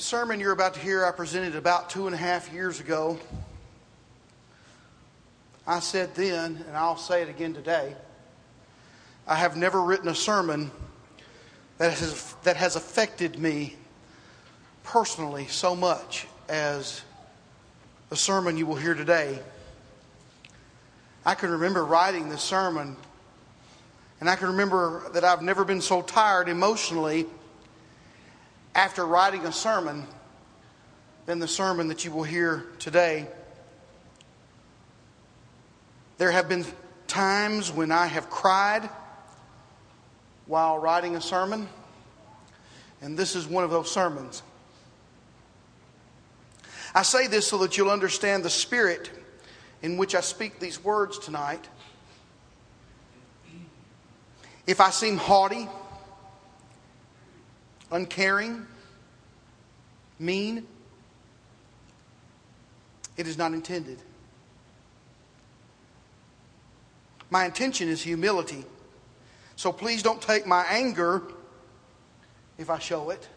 The sermon you're about to hear, I presented about two and a half years ago. I said then, and I'll say it again today I have never written a sermon that has, that has affected me personally so much as the sermon you will hear today. I can remember writing this sermon, and I can remember that I've never been so tired emotionally after writing a sermon than the sermon that you will hear today. There have been times when I have cried while writing a sermon, and this is one of those sermons. I say this so that you'll understand the spirit in which I speak these words tonight. If I seem haughty, uncaring, mean, it is not intended. My intention is humility. So please don't take my anger if I show it,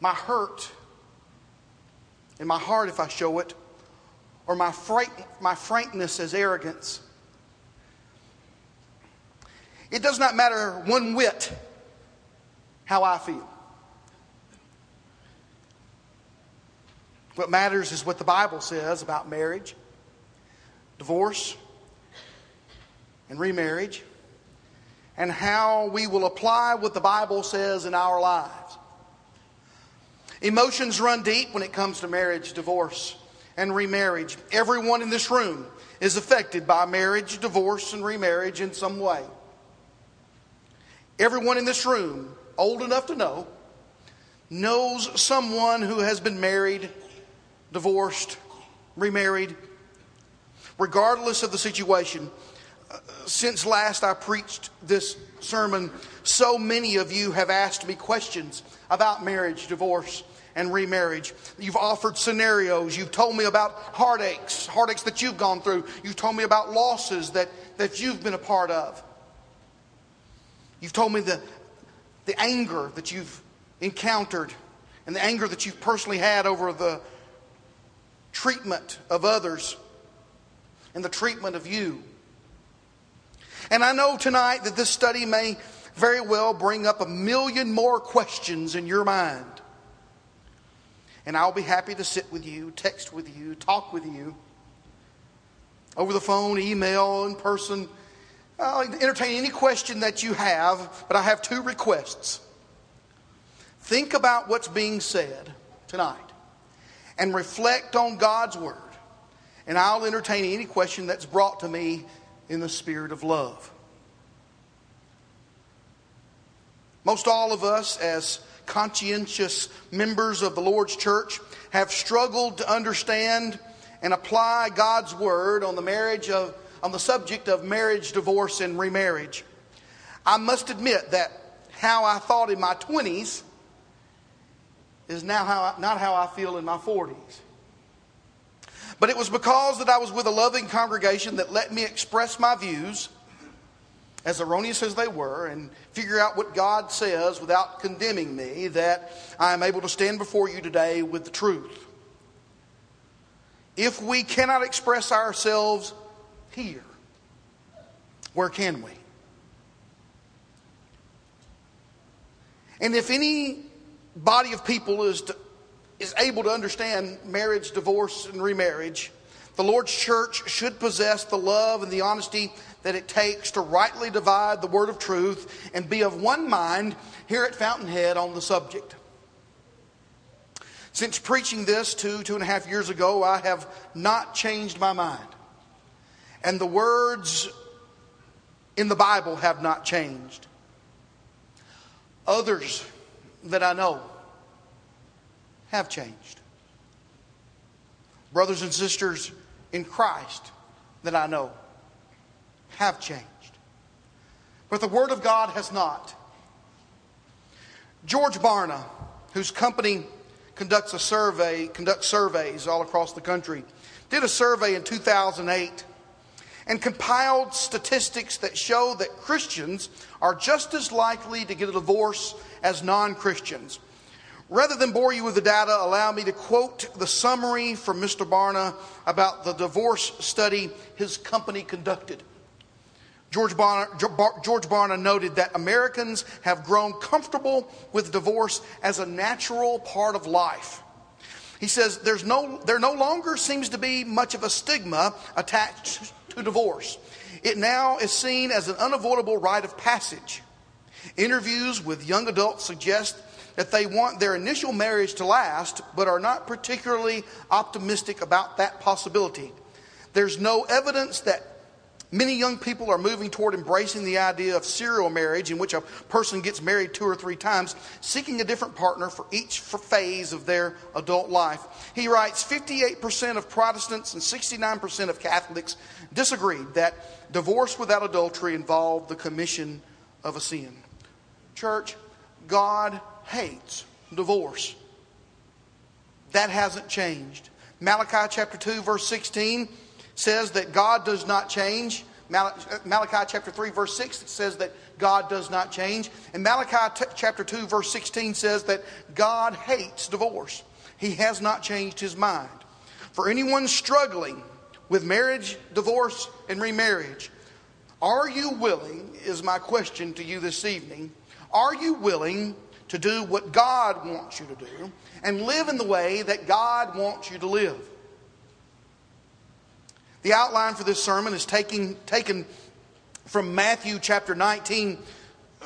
my hurt in my heart if I show it, or my, my frankness as arrogance. It does not matter one whit how I feel. What matters is what the Bible says about marriage, divorce, and remarriage, and how we will apply what the Bible says in our lives. Emotions run deep when it comes to marriage, divorce, and remarriage. Everyone in this room is affected by marriage, divorce, and remarriage in some way. Everyone in this room, old enough to know, knows someone who has been married divorced, remarried, regardless of the situation. Uh, since last I preached this sermon, so many of you have asked me questions about marriage, divorce, and remarriage. You've offered scenarios. You've told me about heartaches, heartaches that you've gone through. You've told me about losses that, that you've been a part of. You've told me the, the anger that you've encountered and the anger that you've personally had over the treatment of others and the treatment of you. And I know tonight that this study may very well bring up a million more questions in your mind. And I'll be happy to sit with you, text with you, talk with you over the phone, email, in person. I'll entertain any question that you have, but I have two requests. Think about what's being said tonight and reflect on God's Word. And I'll entertain any question that's brought to me in the spirit of love. Most all of us, as conscientious members of the Lord's church, have struggled to understand and apply God's Word on the marriage of on the subject of marriage, divorce, and remarriage. I must admit that how I thought in my 20s is now how I, not how I feel in my 40s. But it was because that I was with a loving congregation that let me express my views, as erroneous as they were, and figure out what God says without condemning me, that I am able to stand before you today with the truth. If we cannot express ourselves here, where can we? And if any body of people is, to, is able to understand marriage, divorce, and remarriage, the Lord's church should possess the love and the honesty that it takes to rightly divide the word of truth and be of one mind here at Fountainhead on the subject. Since preaching this two, two and a half years ago, I have not changed my mind. And the words in the Bible have not changed. Others that I know have changed. Brothers and sisters in Christ that I know have changed. But the Word of God has not. George Barna, whose company conducts a survey, conducts surveys all across the country, did a survey in 2008 and compiled statistics that show that Christians are just as likely to get a divorce as non Christians. Rather than bore you with the data, allow me to quote the summary from Mr. Barna about the divorce study his company conducted. George Barna, George Barna noted that Americans have grown comfortable with divorce as a natural part of life. He says there's no, there no longer seems to be much of a stigma attached to divorce. It now is seen as an unavoidable rite of passage. Interviews with young adults suggest that they want their initial marriage to last, but are not particularly optimistic about that possibility. There's no evidence that many young people are moving toward embracing the idea of serial marriage, in which a person gets married two or three times, seeking a different partner for each phase of their adult life. He writes 58% of Protestants and 69% of Catholics disagreed that divorce without adultery involved the commission of a sin. Church, God hates divorce. That hasn't changed. Malachi chapter 2, verse 16 says that God does not change. Malachi chapter 3, verse 6 says that God does not change. And Malachi t- chapter 2, verse 16 says that God hates divorce. He has not changed his mind. For anyone struggling with marriage, divorce, and remarriage, are you willing, is my question to you this evening, are you willing to do what God wants you to do and live in the way that God wants you to live. The outline for this sermon is taking, taken from Matthew chapter 19,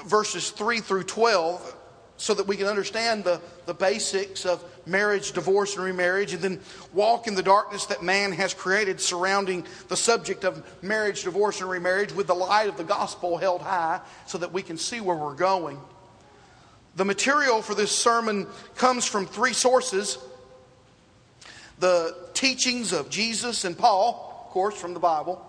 verses 3 through 12, so that we can understand the, the basics of marriage, divorce, and remarriage, and then walk in the darkness that man has created surrounding the subject of marriage, divorce, and remarriage with the light of the gospel held high so that we can see where we're going. The material for this sermon comes from three sources the teachings of Jesus and Paul, of course, from the Bible.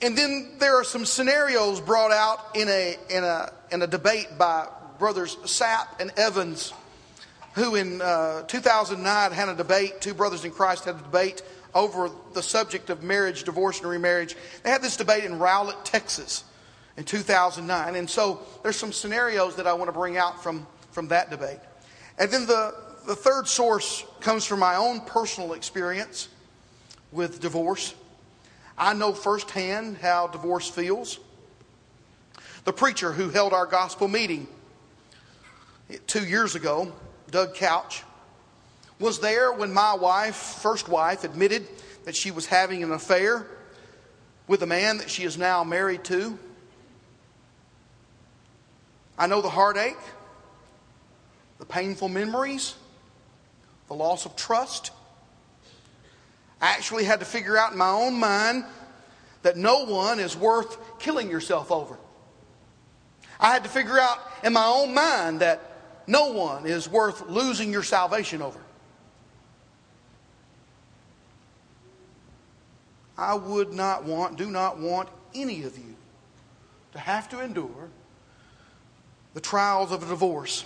And then there are some scenarios brought out in a, in a, in a debate by brothers Sapp and Evans, who in uh, 2009 had a debate. Two brothers in Christ had a debate over the subject of marriage, divorce, and remarriage. They had this debate in Rowlett, Texas in 2009. And so there's some scenarios that I want to bring out from, from that debate. And then the, the third source comes from my own personal experience with divorce. I know firsthand how divorce feels. The preacher who held our gospel meeting two years ago, Doug Couch, was there when my wife, first wife, admitted that she was having an affair with a man that she is now married to. I know the heartache, the painful memories, the loss of trust. I actually had to figure out in my own mind that no one is worth killing yourself over. I had to figure out in my own mind that no one is worth losing your salvation over. I would not want, do not want any of you to have to endure the trials of a divorce.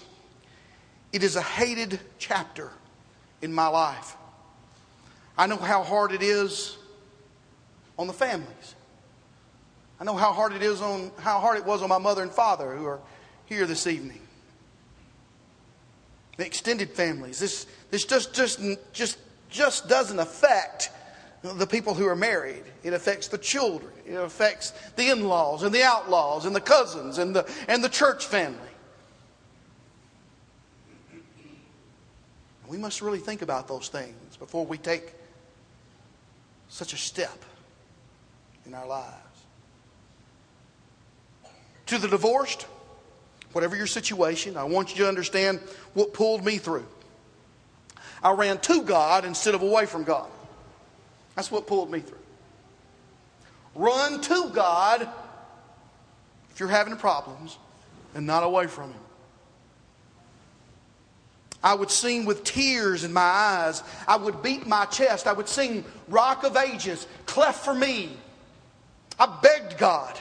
It is a hated chapter in my life. I know how hard it is on the families. I know how hard it is on how hard it was on my mother and father who are here this evening. The extended families. This this just just just just doesn't affect the people who are married. It affects the children. It affects the in laws and the outlaws and the cousins and the, and the church family. We must really think about those things before we take such a step in our lives. To the divorced, whatever your situation, I want you to understand what pulled me through. I ran to God instead of away from God. That's what pulled me through. Run to God if you're having problems and not away from Him. I would sing with tears in my eyes. I would beat my chest. I would sing Rock of Ages, cleft for me. I begged God.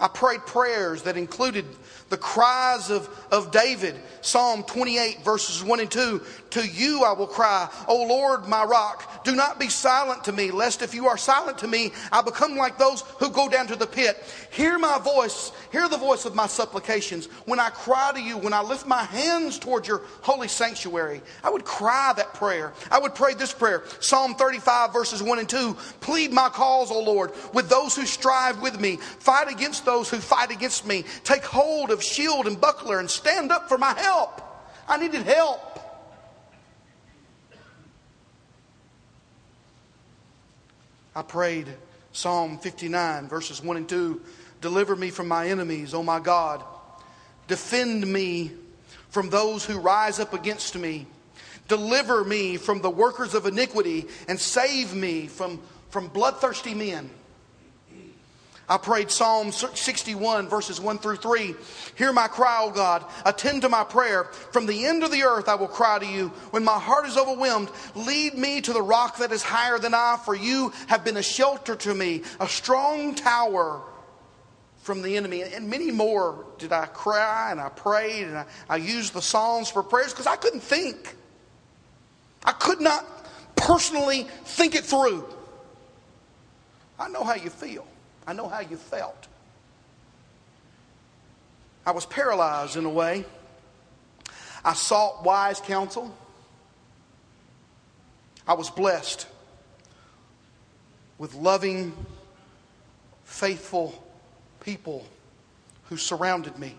I prayed prayers that included the cries of, of David, Psalm 28, verses 1 and 2. To you I will cry, O Lord, my rock, do not be silent to me, lest if you are silent to me, I become like those who go down to the pit. Hear my voice, hear the voice of my supplications. When I cry to you, when I lift my hands toward your holy sanctuary, I would cry that prayer. I would pray this prayer Psalm 35, verses 1 and 2. Plead my cause, O Lord, with those who strive with me. Fight against those who fight against me. Take hold of shield and buckler and stand up for my help. I needed help. I prayed Psalm 59, verses 1 and 2 Deliver me from my enemies, O my God. Defend me from those who rise up against me. Deliver me from the workers of iniquity and save me from, from bloodthirsty men. I prayed Psalm 61, verses 1 through 3. Hear my cry, O God. Attend to my prayer. From the end of the earth I will cry to you. When my heart is overwhelmed, lead me to the rock that is higher than I, for you have been a shelter to me, a strong tower from the enemy. And many more did I cry and I prayed and I, I used the Psalms for prayers because I couldn't think. I could not personally think it through. I know how you feel. I know how you felt. I was paralyzed in a way. I sought wise counsel. I was blessed with loving, faithful people who surrounded me.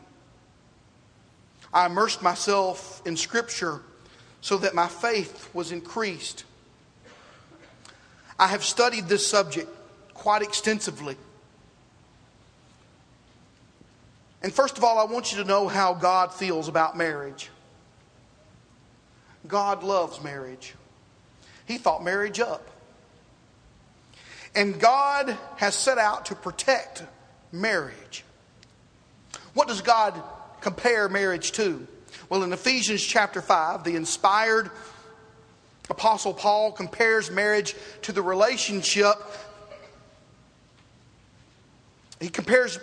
I immersed myself in Scripture so that my faith was increased. I have studied this subject quite extensively. And first of all, I want you to know how God feels about marriage. God loves marriage. He thought marriage up. And God has set out to protect marriage. What does God compare marriage to? Well, in Ephesians chapter 5, the inspired Apostle Paul compares marriage to the relationship. He compares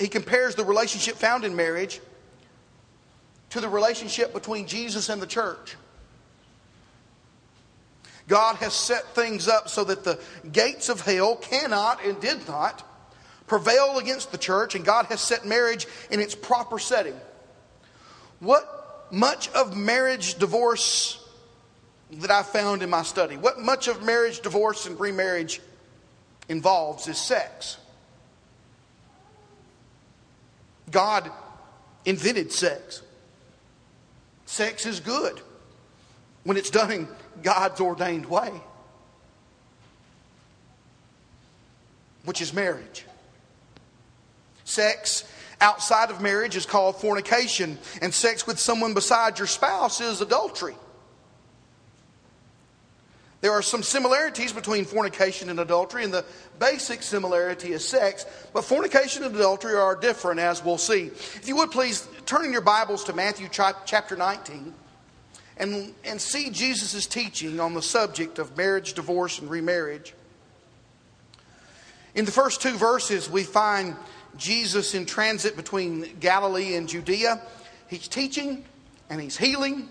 he compares the relationship found in marriage to the relationship between Jesus and the church. God has set things up so that the gates of hell cannot and did not prevail against the church, and God has set marriage in its proper setting. What much of marriage divorce that I found in my study, what much of marriage divorce and remarriage involves is sex. God invented sex. Sex is good when it's done in God's ordained way, which is marriage. Sex outside of marriage is called fornication, and sex with someone besides your spouse is adultery. There are some similarities between fornication and adultery, and the basic similarity is sex, but fornication and adultery are different, as we'll see. If you would please turn in your Bibles to Matthew chapter 19 and, and see Jesus' teaching on the subject of marriage, divorce, and remarriage. In the first two verses, we find Jesus in transit between Galilee and Judea. He's teaching and he's healing.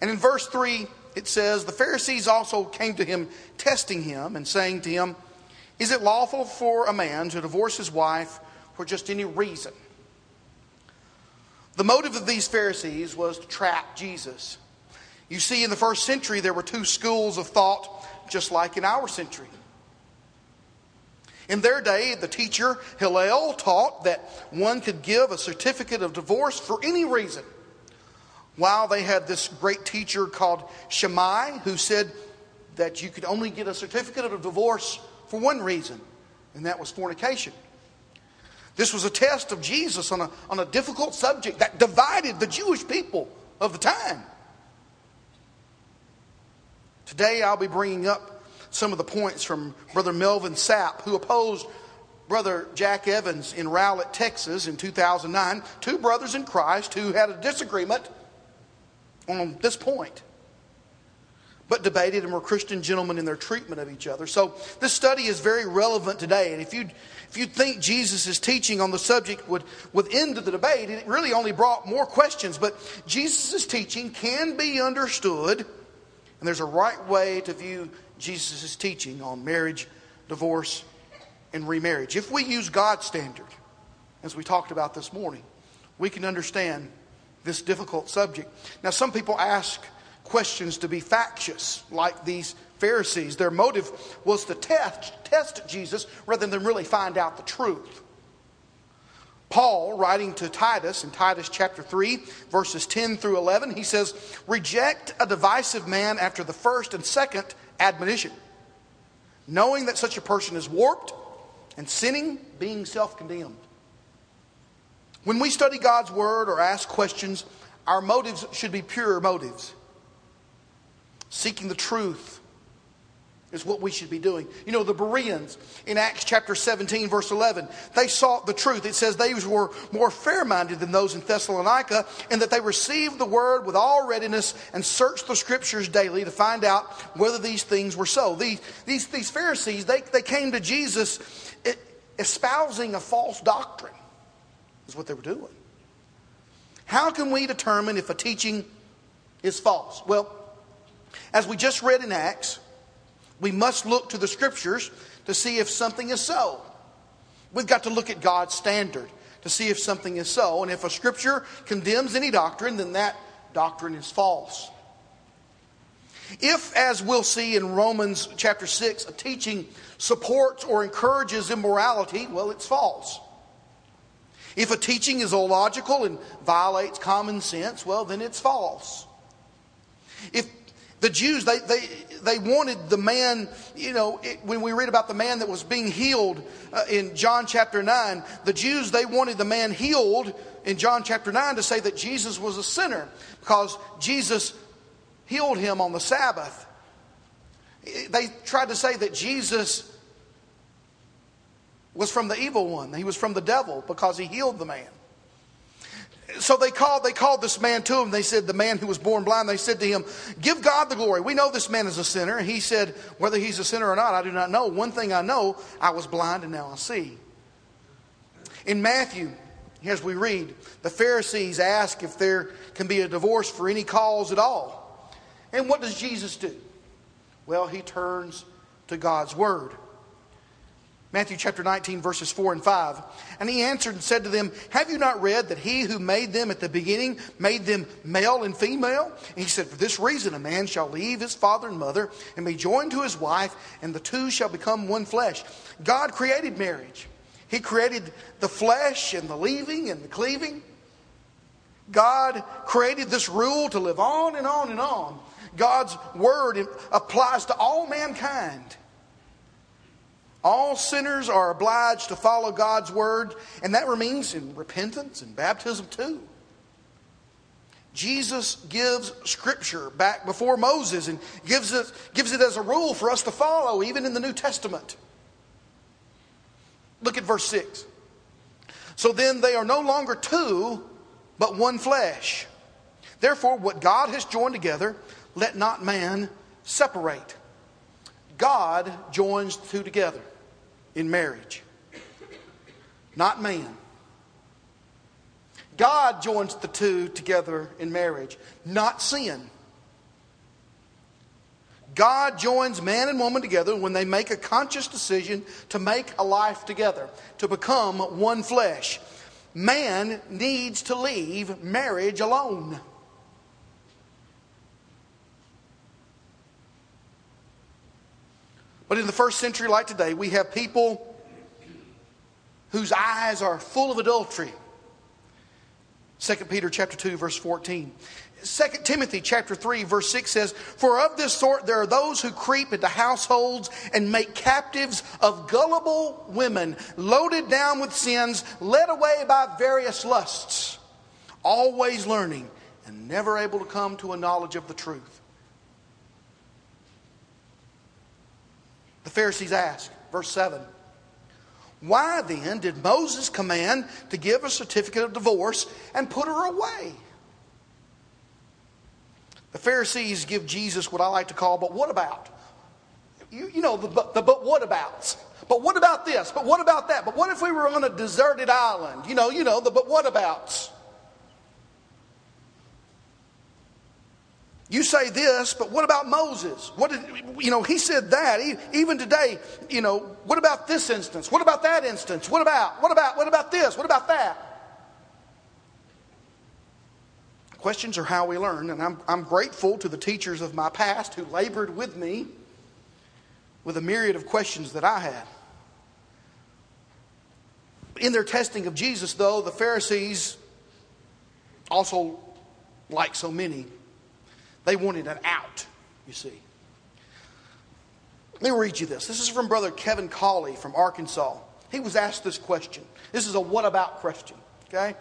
And in verse 3, it says, The Pharisees also came to him, testing him, and saying to him, Is it lawful for a man to divorce his wife for just any reason? The motive of these Pharisees was to trap Jesus. You see, in the first century, there were two schools of thought, just like in our century. In their day, the teacher Hillel taught that one could give a certificate of divorce for any reason while they had this great teacher called Shammai who said that you could only get a certificate of divorce for one reason, and that was fornication. This was a test of Jesus on a, on a difficult subject that divided the Jewish people of the time. Today, I'll be bringing up some of the points from Brother Melvin Sapp, who opposed Brother Jack Evans in Rowlett, Texas in 2009. Two brothers in Christ who had a disagreement on this point. but debated and were Christian gentlemen in their treatment of each other. So this study is very relevant today. And if you if you think Jesus' teaching on the subject would, would end the debate, it really only brought more questions. But Jesus' teaching can be understood, and there's a right way to view Jesus' teaching on marriage, divorce, and remarriage. If we use God's standard, as we talked about this morning, we can understand this difficult subject. Now, some people ask questions to be factious, like these Pharisees. Their motive was to test, test Jesus rather than really find out the truth. Paul, writing to Titus in Titus chapter 3, verses 10 through 11, he says, Reject a divisive man after the first and second admonition, knowing that such a person is warped and sinning, being self condemned. When we study God's word or ask questions, our motives should be pure motives Seeking the truth is what we should be doing. You know, the Bereans in Acts chapter 17, verse 11, they sought the truth. It says they were more fair minded than those in Thessalonica, and that they received the word with all readiness and searched the scriptures daily to find out whether these things were so. These, these, these Pharisees, they, they came to Jesus espousing a false doctrine, is what they were doing. How can we determine if a teaching is false? Well, as we just read in Acts, we must look to the scriptures to see if something is so. We've got to look at God's standard to see if something is so. And if a scripture condemns any doctrine, then that doctrine is false. If, as we'll see in Romans chapter 6, a teaching supports or encourages immorality, well, it's false. If a teaching is illogical and violates common sense, well, then it's false. If the Jews, they, they, they wanted the man, you know, it, when we read about the man that was being healed uh, in John chapter 9, the Jews, they wanted the man healed in John chapter 9 to say that Jesus was a sinner because Jesus healed him on the Sabbath. They tried to say that Jesus was from the evil one, he was from the devil because he healed the man so they called, they called this man to him. They said, the man who was born blind, they said to him, Give God the glory. We know this man is a sinner. And he said, Whether he's a sinner or not, I do not know. One thing I know, I was blind and now I see. In Matthew, as we read, the Pharisees ask if there can be a divorce for any cause at all. And what does Jesus do? Well, he turns to God's word. Matthew chapter 19, verses 4 and 5. And he answered and said to them, Have you not read that he who made them at the beginning made them male and female? And he said, For this reason a man shall leave his father and mother and be joined to his wife, and the two shall become one flesh. God created marriage, He created the flesh and the leaving and the cleaving. God created this rule to live on and on and on. God's word applies to all mankind. All sinners are obliged to follow God's word, and that remains in repentance and baptism too. Jesus gives Scripture back before Moses and gives it, gives it as a rule for us to follow, even in the New Testament. Look at verse 6. So then they are no longer two, but one flesh. Therefore, what God has joined together, let not man separate. God joins the two together in marriage, not man. God joins the two together in marriage, not sin. God joins man and woman together when they make a conscious decision to make a life together, to become one flesh. Man needs to leave marriage alone. But in the first century, like today, we have people whose eyes are full of adultery. 2 Peter chapter 2 verse 14. 2 Timothy chapter 3 verse 6 says, For of this sort there are those who creep into households and make captives of gullible women, loaded down with sins, led away by various lusts, always learning and never able to come to a knowledge of the truth. The Pharisees ask, verse 7 Why then did Moses command to give a certificate of divorce and put her away? The Pharisees give Jesus what I like to call, but what about? You, you know, the, the but what abouts. But what about this? But what about that? But what if we were on a deserted island? You know, you know, the but what abouts. You say this, but what about Moses? What did, you know, he said that. Even today, you know, what about this instance? What about that instance? What about, what about, what about this? What about that? Questions are how we learn, and I'm, I'm grateful to the teachers of my past who labored with me with a myriad of questions that I had. In their testing of Jesus, though, the Pharisees, also like so many, they wanted an out, you see. Let me read you this. This is from Brother Kevin Colley from Arkansas. He was asked this question. This is a what about question, okay?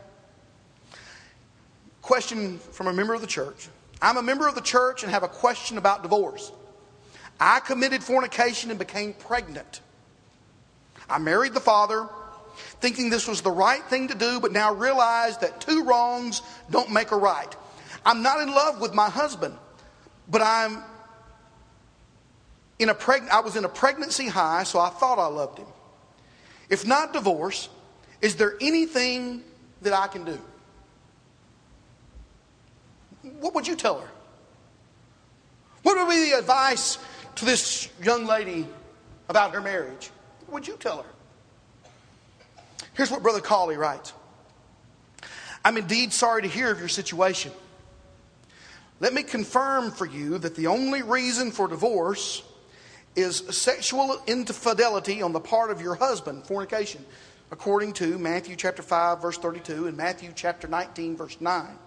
Question from a member of the church. I'm a member of the church and have a question about divorce. I committed fornication and became pregnant. I married the father, thinking this was the right thing to do, but now realize that two wrongs don't make a right. I'm not in love with my husband, but I'm in a preg- I was in a pregnancy high, so I thought I loved him. If not divorce, is there anything that I can do? What would you tell her? What would be the advice to this young lady about her marriage? What would you tell her? Here's what Brother Colley writes I'm indeed sorry to hear of your situation. Let me confirm for you that the only reason for divorce is sexual infidelity on the part of your husband, fornication, according to Matthew chapter 5 verse 32 and Matthew chapter 19 verse 9.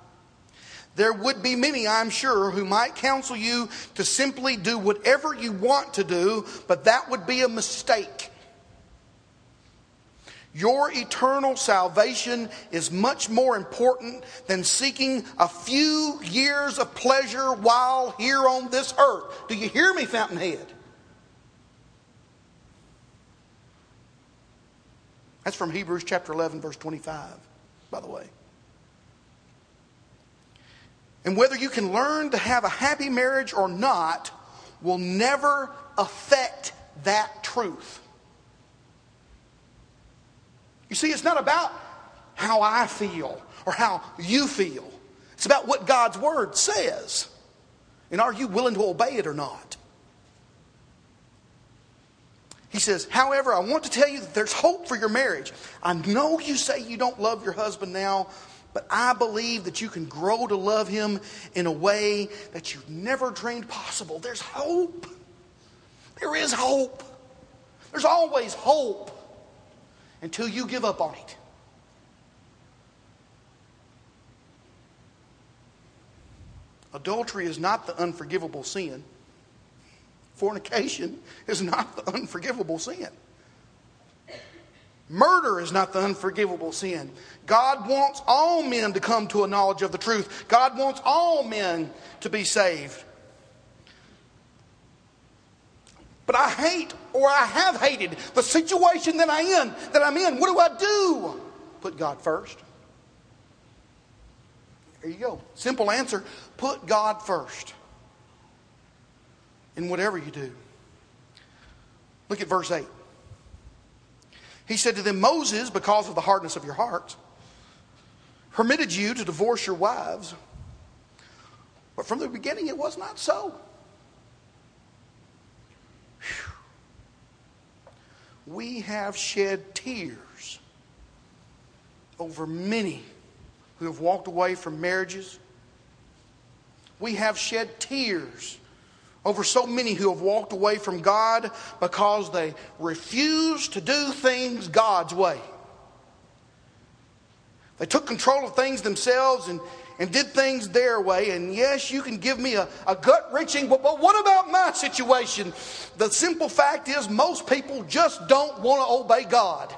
There would be many, I'm sure, who might counsel you to simply do whatever you want to do, but that would be a mistake. Your eternal salvation is much more important than seeking a few years of pleasure while here on this earth. Do you hear me, Fountainhead? That's from Hebrews chapter 11, verse 25, by the way. And whether you can learn to have a happy marriage or not will never affect that truth. You see, it's not about how I feel or how you feel. It's about what God's Word says. And are you willing to obey it or not? He says, however, I want to tell you that there's hope for your marriage. I know you say you don't love your husband now, but I believe that you can grow to love him in a way that you've never dreamed possible. There's hope. There is hope. There's always hope until you give up on it. Adultery is not the unforgivable sin. Fornication is not the unforgivable sin. Murder is not the unforgivable sin. God wants all men to come to a knowledge of the truth. God wants all men to be saved. But I hate or I have hated the situation that I in that I'm in. What do I do? Put God first. There you go. Simple answer. Put God first. In whatever you do. Look at verse 8. He said to them, Moses, because of the hardness of your hearts, permitted you to divorce your wives. But from the beginning, it was not so. We have shed tears over many who have walked away from marriages. We have shed tears over so many who have walked away from God because they refuse to do things God's way. They took control of things themselves and and did things their way. And yes, you can give me a, a gut wrenching, but, but what about my situation? The simple fact is, most people just don't want to obey God.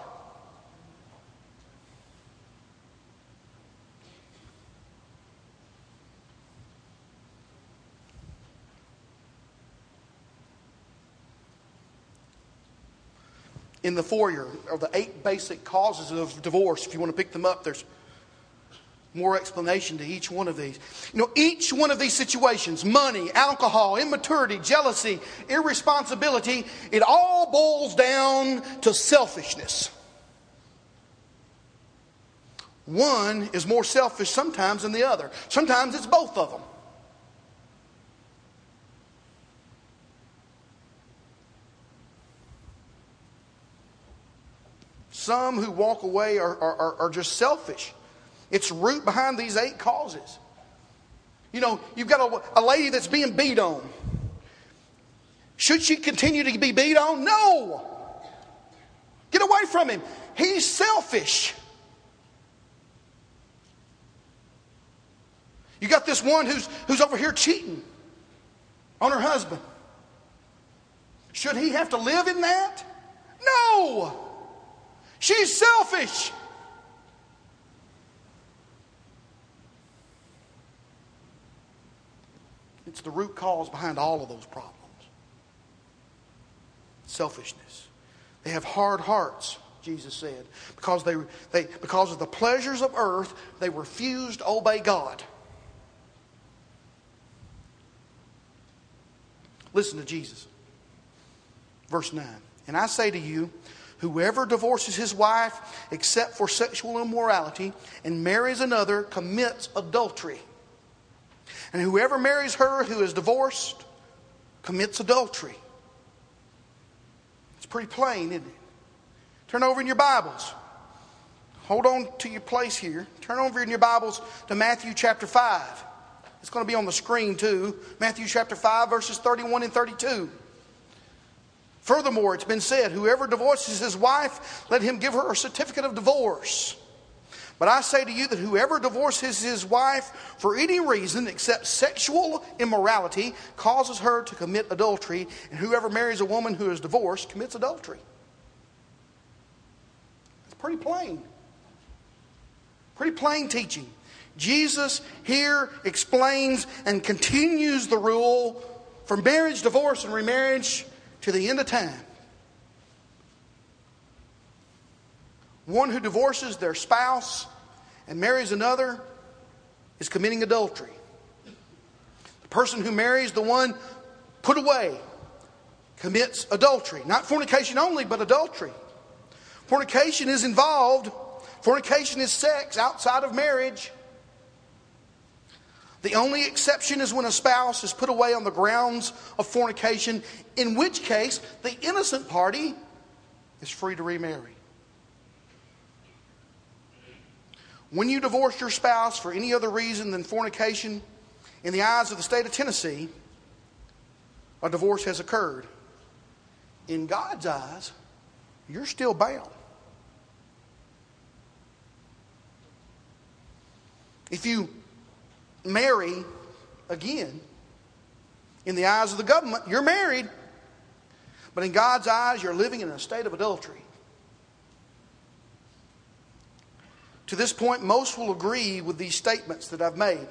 in the foyer are the eight basic causes of divorce. If you want to pick them up, there's more explanation to each one of these. You know, each one of these situations money, alcohol, immaturity, jealousy, irresponsibility it all boils down to selfishness. One is more selfish sometimes than the other, sometimes it's both of them. Some who walk away are, are, are just selfish. It's root behind these eight causes. You know, you've got a, a lady that's being beat on. Should she continue to be beat on? No. Get away from him. He's selfish. You got this one who's, who's over here cheating on her husband. Should he have to live in that? No. She's selfish. It's the root cause behind all of those problems. Selfishness. They have hard hearts, Jesus said, because, they, they, because of the pleasures of earth, they refused to obey God. Listen to Jesus. Verse 9. And I say to you, Whoever divorces his wife except for sexual immorality and marries another commits adultery. And whoever marries her who is divorced commits adultery. It's pretty plain, isn't it? Turn over in your Bibles. Hold on to your place here. Turn over in your Bibles to Matthew chapter 5. It's going to be on the screen too. Matthew chapter 5, verses 31 and 32. Furthermore, it's been said, whoever divorces his wife, let him give her a certificate of divorce. But I say to you that whoever divorces his wife for any reason except sexual immorality causes her to commit adultery, and whoever marries a woman who is divorced commits adultery. It's pretty plain. Pretty plain teaching. Jesus here explains and continues the rule for marriage, divorce, and remarriage to the end of time. One who divorces their spouse and marries another is committing adultery. The person who marries the one put away commits adultery. Not fornication only, but adultery. Fornication is involved. Fornication is sex outside of marriage. The only exception is when a spouse is put away on the grounds of fornication, in which case the innocent party is free to remarry. When you divorce your spouse for any other reason than fornication, in the eyes of the state of Tennessee, a divorce has occurred. In God's eyes, you're still bound. If you marry again. In the eyes of the government, you're married. But in God's eyes, you're living in a state of adultery. To this point, most will agree with these statements that I've made.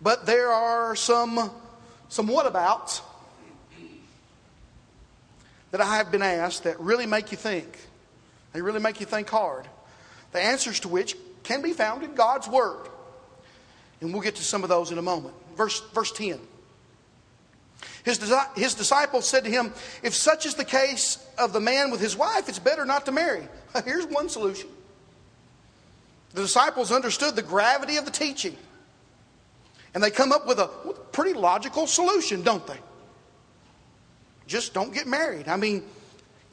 But there are some, some whatabouts that I have been asked that really make you think. They really make you think hard. The answers to which can be found in God's Word. And we'll get to some of those in a moment. Verse, verse 10. His, his disciples said to him, If such is the case of the man with his wife, it's better not to marry. Here's one solution. The disciples understood the gravity of the teaching. And they come up with a pretty logical solution, don't they? Just don't get married. I mean,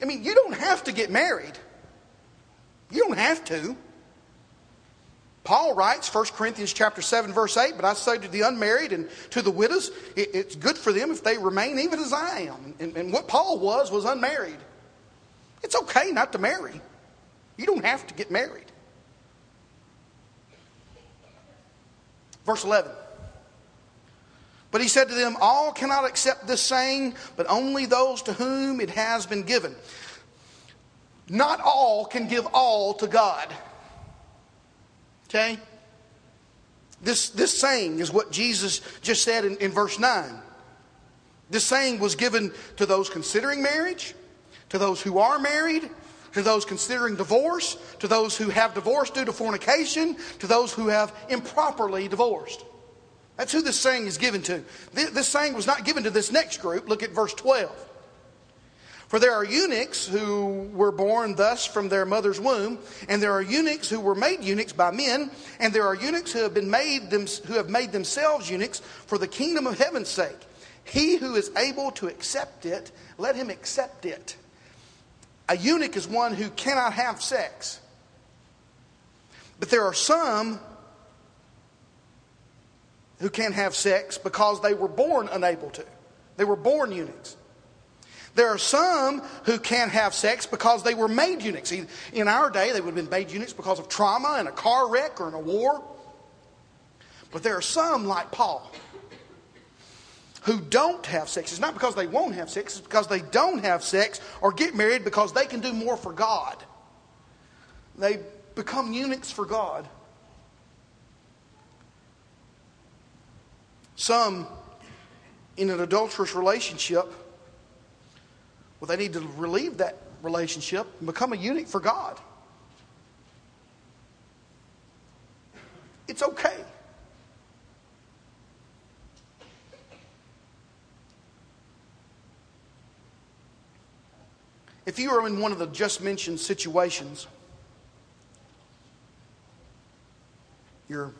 I mean, you don't have to get married. You don't have to. Paul writes, 1 Corinthians chapter 7, verse 8, but I say to the unmarried and to the widows, it, it's good for them if they remain even as I am. And, and what Paul was, was unmarried. It's okay not to marry. You don't have to get married. Verse 11. But he said to them, All cannot accept this saying, but only those to whom it has been given. Not all can give all to God. Okay? This, this saying is what Jesus just said in, in verse 9. This saying was given to those considering marriage, to those who are married, to those considering divorce, to those who have divorced due to fornication, to those who have improperly divorced. That's who this saying is given to. This saying was not given to this next group. Look at verse 12. For there are eunuchs who were born thus from their mother's womb, and there are eunuchs who were made eunuchs by men, and there are eunuchs who have been made them, who have made themselves eunuchs for the kingdom of heaven's sake. He who is able to accept it, let him accept it. A eunuch is one who cannot have sex. But there are some who can have sex because they were born unable to. They were born eunuchs. There are some who can't have sex because they were made eunuchs. In our day, they would have been made eunuchs because of trauma in a car wreck or in a war. But there are some, like Paul, who don't have sex. It's not because they won't have sex, it's because they don't have sex or get married because they can do more for God. They become eunuchs for God. Some in an adulterous relationship well, they need to relieve that relationship and become a eunuch for God. It's okay. If you are in one of the just mentioned situations, you're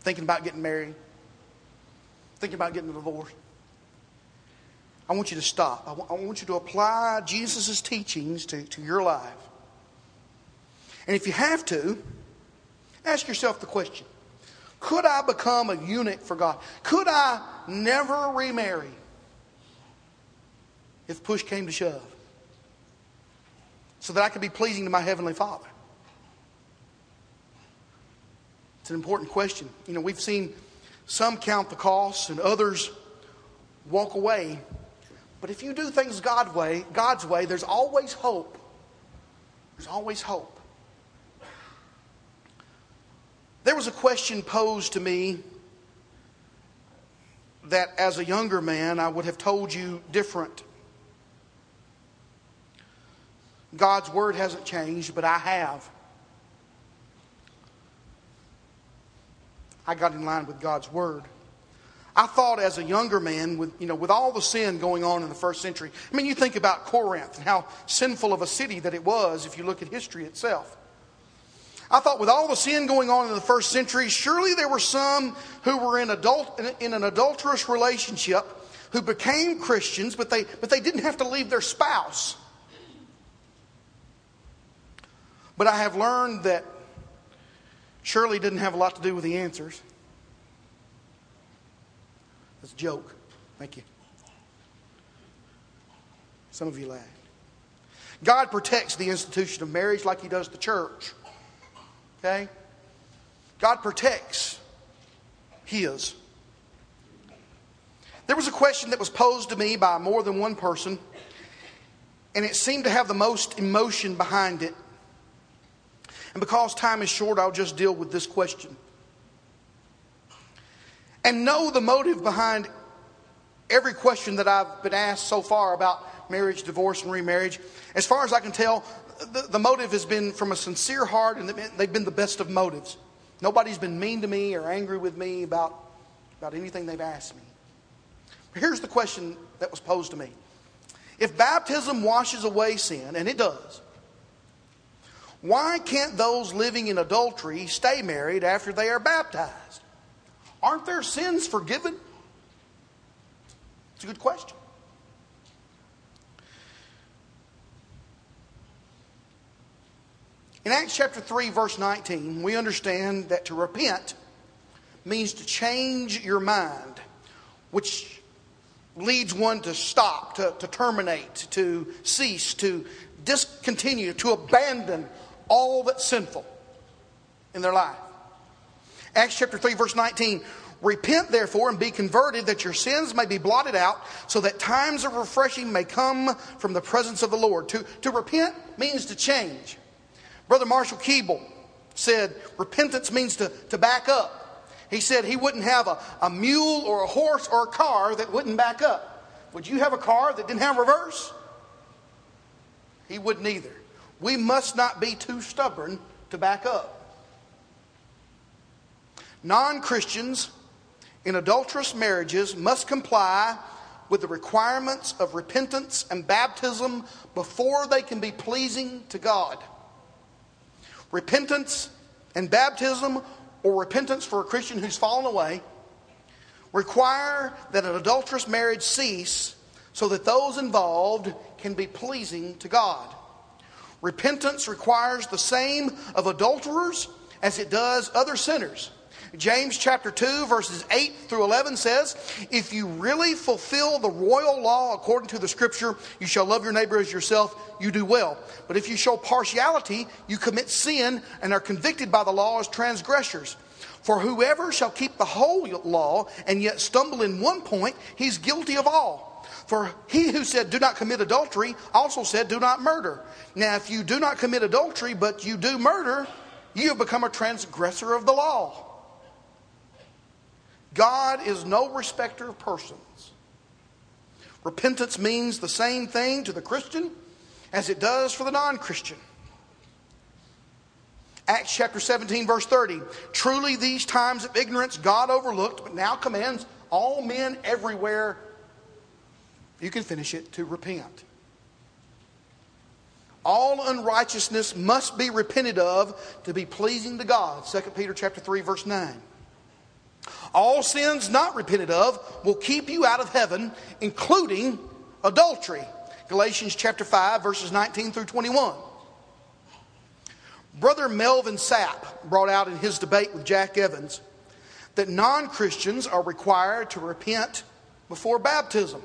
thinking about getting married, thinking about getting a divorce, I want you to stop. I want you to apply Jesus' teachings to, to your life. And if you have to, ask yourself the question Could I become a eunuch for God? Could I never remarry if push came to shove? So that I could be pleasing to my Heavenly Father? It's an important question. You know, we've seen some count the costs and others walk away but if you do things God's way, God's way, there's always hope. There's always hope. There was a question posed to me that as a younger man I would have told you different. God's word hasn't changed, but I have. I got in line with God's word. I thought as a younger man, with, you know, with all the sin going on in the first century, I mean, you think about Corinth and how sinful of a city that it was if you look at history itself. I thought with all the sin going on in the first century, surely there were some who were in, adult, in an adulterous relationship who became Christians, but they, but they didn't have to leave their spouse. But I have learned that Shirley didn't have a lot to do with the answers. That's a joke. Thank you. Some of you laughed. God protects the institution of marriage like He does the church. Okay? God protects His. There was a question that was posed to me by more than one person, and it seemed to have the most emotion behind it. And because time is short, I'll just deal with this question and know the motive behind every question that I've been asked so far about marriage, divorce, and remarriage. As far as I can tell, the, the motive has been from a sincere heart and they've been the best of motives. Nobody's been mean to me or angry with me about, about anything they've asked me. But here's the question that was posed to me If baptism washes away sin, and it does, why can't those living in adultery stay married after they are baptized? Aren't their sins forgiven? It's a good question. In Acts chapter 3, verse 19, we understand that to repent means to change your mind, which leads one to stop, to, to terminate, to cease, to discontinue, to abandon all that's sinful in their life. Acts chapter 3, verse 19. Repent therefore and be converted that your sins may be blotted out so that times of refreshing may come from the presence of the Lord. To, to repent means to change. Brother Marshall Keeble said repentance means to, to back up. He said he wouldn't have a, a mule or a horse or a car that wouldn't back up. Would you have a car that didn't have reverse? He wouldn't either. We must not be too stubborn to back up. Non Christians in adulterous marriages must comply with the requirements of repentance and baptism before they can be pleasing to God. Repentance and baptism, or repentance for a Christian who's fallen away, require that an adulterous marriage cease so that those involved can be pleasing to God. Repentance requires the same of adulterers as it does other sinners. James chapter 2, verses 8 through 11 says, If you really fulfill the royal law according to the scripture, you shall love your neighbor as yourself, you do well. But if you show partiality, you commit sin and are convicted by the law as transgressors. For whoever shall keep the whole law and yet stumble in one point, he's guilty of all. For he who said, Do not commit adultery, also said, Do not murder. Now, if you do not commit adultery, but you do murder, you have become a transgressor of the law. God is no respecter of persons. Repentance means the same thing to the Christian as it does for the non Christian. Acts chapter 17, verse 30. Truly, these times of ignorance God overlooked, but now commands all men everywhere, you can finish it, to repent. All unrighteousness must be repented of to be pleasing to God. 2 Peter chapter 3, verse 9. All sins not repented of will keep you out of heaven, including adultery. Galatians chapter 5, verses 19 through 21. Brother Melvin Sapp brought out in his debate with Jack Evans that non Christians are required to repent before baptism.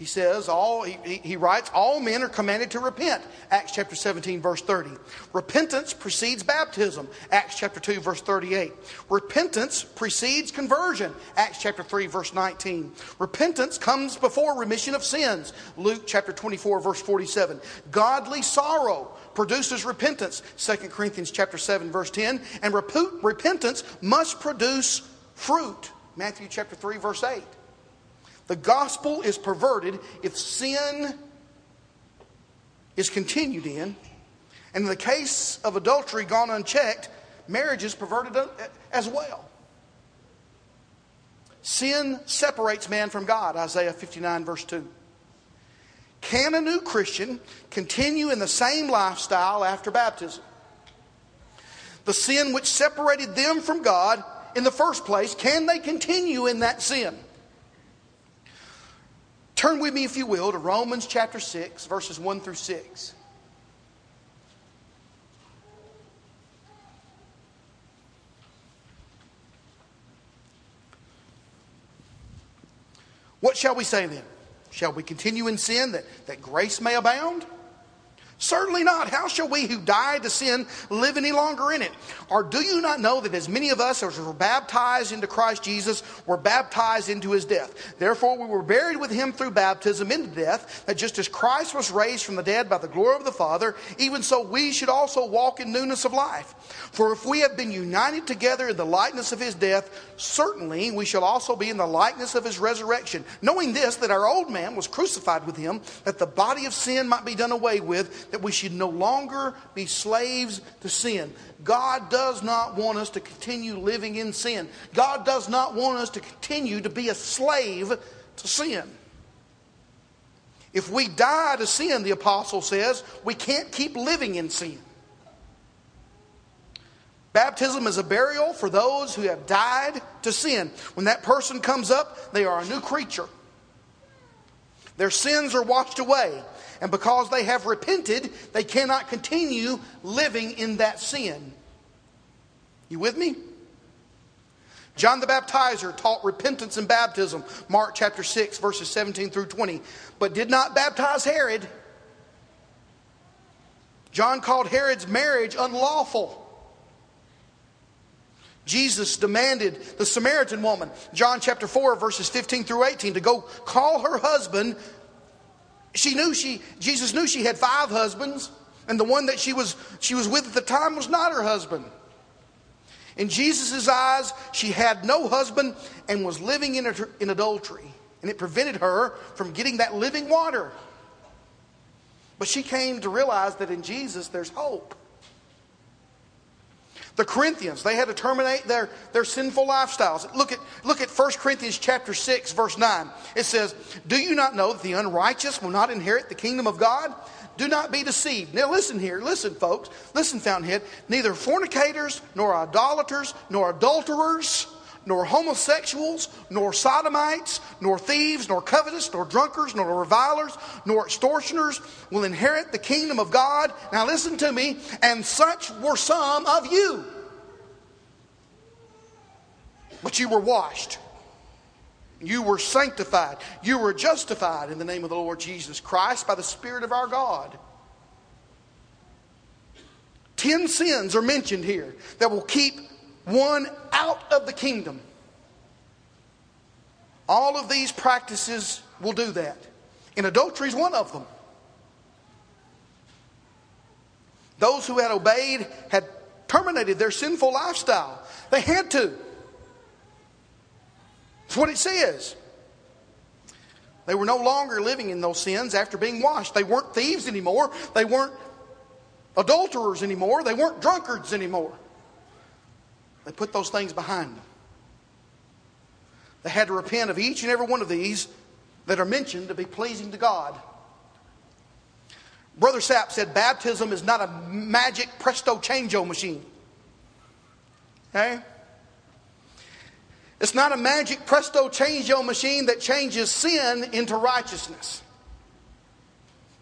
He says, all, he, he writes, all men are commanded to repent. Acts chapter 17, verse 30. Repentance precedes baptism. Acts chapter 2, verse 38. Repentance precedes conversion. Acts chapter 3, verse 19. Repentance comes before remission of sins. Luke chapter 24, verse 47. Godly sorrow produces repentance. 2 Corinthians chapter 7, verse 10. And rep- repentance must produce fruit. Matthew chapter 3, verse 8. The gospel is perverted if sin is continued in. And in the case of adultery gone unchecked, marriage is perverted as well. Sin separates man from God, Isaiah 59, verse 2. Can a new Christian continue in the same lifestyle after baptism? The sin which separated them from God in the first place, can they continue in that sin? Turn with me, if you will, to Romans chapter 6, verses 1 through 6. What shall we say then? Shall we continue in sin that, that grace may abound? Certainly not. How shall we who died to sin live any longer in it? Or do you not know that as many of us as were baptized into Christ Jesus were baptized into his death? Therefore, we were buried with him through baptism into death, that just as Christ was raised from the dead by the glory of the Father, even so we should also walk in newness of life. For if we have been united together in the likeness of his death, certainly we shall also be in the likeness of his resurrection. Knowing this, that our old man was crucified with him, that the body of sin might be done away with that we should no longer be slaves to sin. God does not want us to continue living in sin. God does not want us to continue to be a slave to sin. If we die to sin, the apostle says, we can't keep living in sin. Baptism is a burial for those who have died to sin. When that person comes up, they are a new creature. Their sins are washed away. And because they have repented, they cannot continue living in that sin. You with me? John the Baptizer taught repentance and baptism, Mark chapter 6, verses 17 through 20, but did not baptize Herod. John called Herod's marriage unlawful. Jesus demanded the Samaritan woman, John chapter 4, verses 15 through 18, to go call her husband she knew she, Jesus knew she had five husbands, and the one that she was, she was with at the time was not her husband. In Jesus' eyes, she had no husband and was living in, in adultery, and it prevented her from getting that living water. But she came to realize that in Jesus there's hope. The Corinthians, they had to terminate their, their sinful lifestyles. Look at, look at 1 Corinthians chapter 6, verse 9. It says, Do you not know that the unrighteous will not inherit the kingdom of God? Do not be deceived. Now listen here, listen, folks. Listen, Fountainhead. Neither fornicators, nor idolaters, nor adulterers, nor homosexuals, nor sodomites, nor thieves, nor covetous, nor drunkards, nor revilers, nor extortioners will inherit the kingdom of God. Now listen to me. And such were some of you. But you were washed. You were sanctified. You were justified in the name of the Lord Jesus Christ by the Spirit of our God. Ten sins are mentioned here that will keep one out of the kingdom. All of these practices will do that. And adultery is one of them. Those who had obeyed had terminated their sinful lifestyle. They had to. That's what it says. They were no longer living in those sins after being washed. They weren't thieves anymore. They weren't adulterers anymore. They weren't drunkards anymore. They put those things behind them. They had to repent of each and every one of these that are mentioned to be pleasing to God. Brother Sapp said baptism is not a magic presto changeo machine. Okay? It's not a magic presto changeo machine that changes sin into righteousness.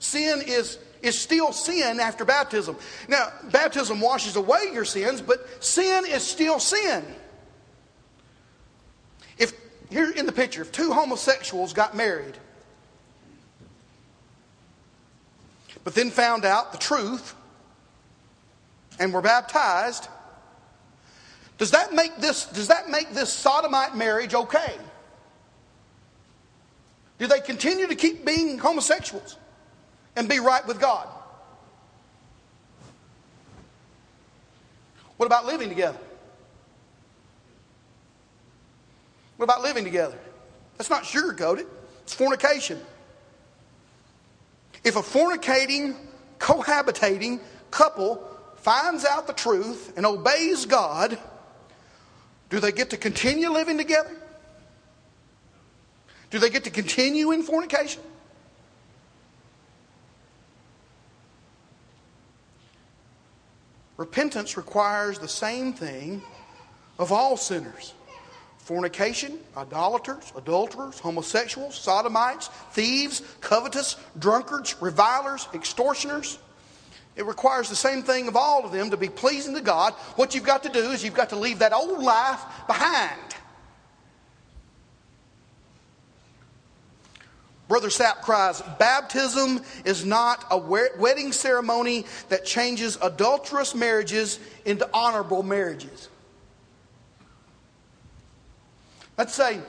Sin is, is still sin after baptism. Now, baptism washes away your sins, but sin is still sin. If here in the picture, if two homosexuals got married, but then found out the truth and were baptized, does that make this, does that make this sodomite marriage okay? Do they continue to keep being homosexuals and be right with God? What about living together? What about living together? That's not sugarcoated. It's fornication. If a fornicating, cohabitating couple finds out the truth and obeys God, do they get to continue living together? Do they get to continue in fornication? Repentance requires the same thing of all sinners fornication, idolaters, adulterers, homosexuals, sodomites, thieves, covetous, drunkards, revilers, extortioners. It requires the same thing of all of them to be pleasing to God. What you've got to do is you've got to leave that old life behind. Brother Sapp cries, baptism is not a wedding ceremony that changes adulterous marriages into honorable marriages. Let's say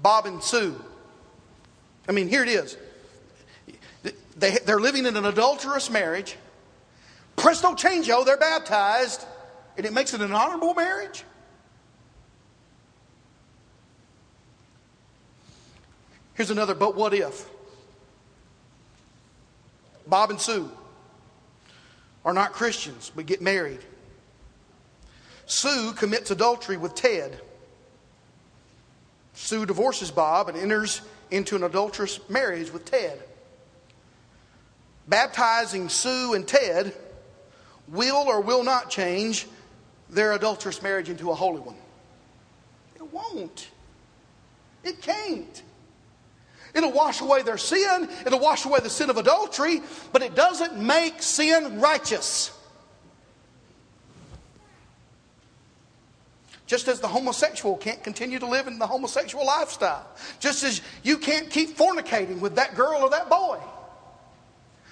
Bob and Sue. I mean, here it is. They, they're living in an adulterous marriage. Presto changeo, they're baptized, and it makes it an honorable marriage. Here's another, but what if? Bob and Sue are not Christians, but get married. Sue commits adultery with Ted. Sue divorces Bob and enters into an adulterous marriage with Ted. Baptizing Sue and Ted will or will not change their adulterous marriage into a holy one. It won't. It can't. It'll wash away their sin, it'll wash away the sin of adultery, but it doesn't make sin righteous. Just as the homosexual can't continue to live in the homosexual lifestyle. Just as you can't keep fornicating with that girl or that boy.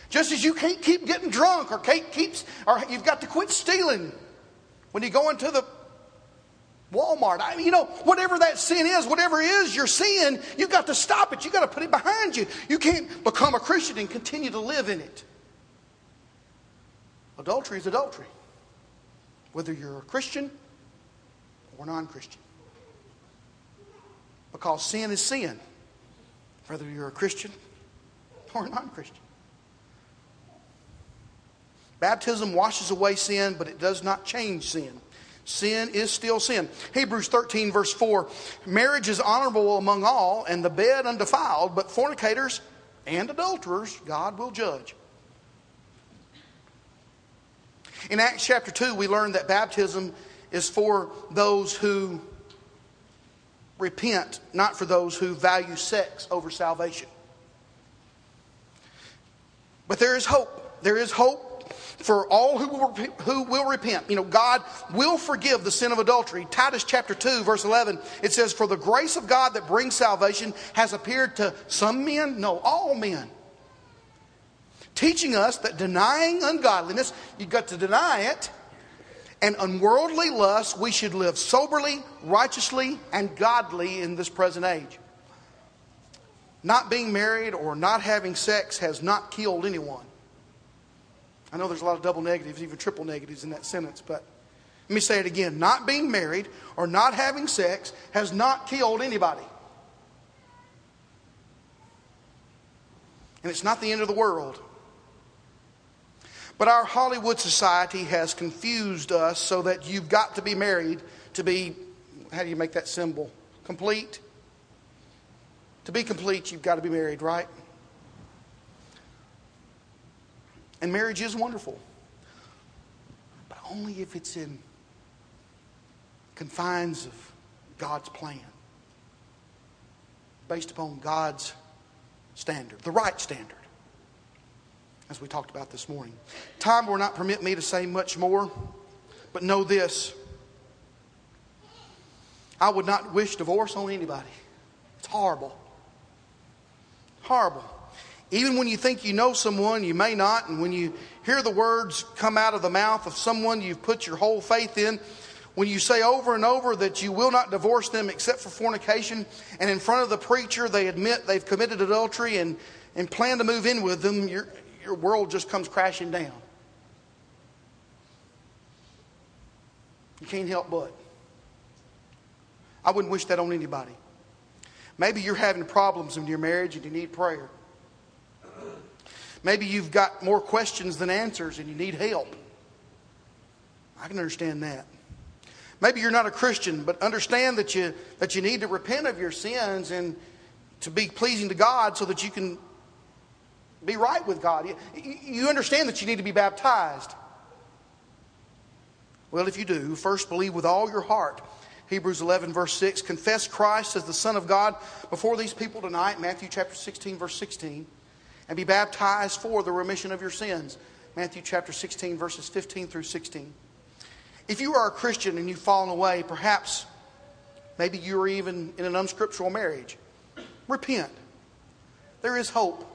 Just as you can't keep getting drunk or Kate keeps, or you've got to quit stealing when you go into the Walmart. I mean, you know, whatever that sin is, whatever is your sin, you've got to stop it. You've got to put it behind you. You can't become a Christian and continue to live in it. Adultery is adultery. Whether you're a Christian or non Christian. Because sin is sin, whether you're a Christian or a non Christian. Baptism washes away sin, but it does not change sin. Sin is still sin. Hebrews 13, verse 4 Marriage is honorable among all, and the bed undefiled, but fornicators and adulterers God will judge. In Acts chapter 2, we learn that baptism is for those who repent, not for those who value sex over salvation. But there is hope. There is hope for all who will, who will repent. You know, God will forgive the sin of adultery. Titus chapter 2, verse 11, it says, For the grace of God that brings salvation has appeared to some men, no, all men. Teaching us that denying ungodliness, you've got to deny it, and unworldly lust, we should live soberly, righteously, and godly in this present age. Not being married or not having sex has not killed anyone. I know there's a lot of double negatives, even triple negatives in that sentence, but let me say it again. Not being married or not having sex has not killed anybody. And it's not the end of the world. But our Hollywood society has confused us so that you've got to be married to be, how do you make that symbol? Complete? To be complete, you've got to be married, right? And marriage is wonderful, but only if it's in confines of God's plan, based upon God's standard, the right standard, as we talked about this morning. Time will not permit me to say much more, but know this. I would not wish divorce on anybody. It's horrible. Horrible. Even when you think you know someone, you may not. And when you hear the words come out of the mouth of someone you've put your whole faith in, when you say over and over that you will not divorce them except for fornication, and in front of the preacher they admit they've committed adultery and, and plan to move in with them, your, your world just comes crashing down. You can't help but. I wouldn't wish that on anybody. Maybe you're having problems in your marriage and you need prayer. Maybe you've got more questions than answers and you need help. I can understand that. Maybe you're not a Christian, but understand that you, that you need to repent of your sins and to be pleasing to God so that you can be right with God. You, you understand that you need to be baptized. Well, if you do, first believe with all your heart. Hebrews 11, verse 6. Confess Christ as the Son of God before these people tonight. Matthew chapter 16, verse 16 and be baptized for the remission of your sins. Matthew chapter 16, verses 15 through 16. If you are a Christian and you've fallen away, perhaps maybe you're even in an unscriptural marriage, repent. There is hope.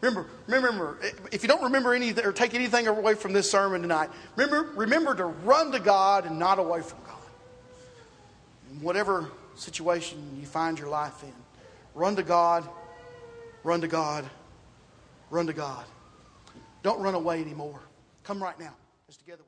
Remember, remember, if you don't remember anything or take anything away from this sermon tonight, remember, remember to run to God and not away from God. In whatever situation you find your life in, run to God, run to God, Run to God. Don't run away anymore. Come right now as together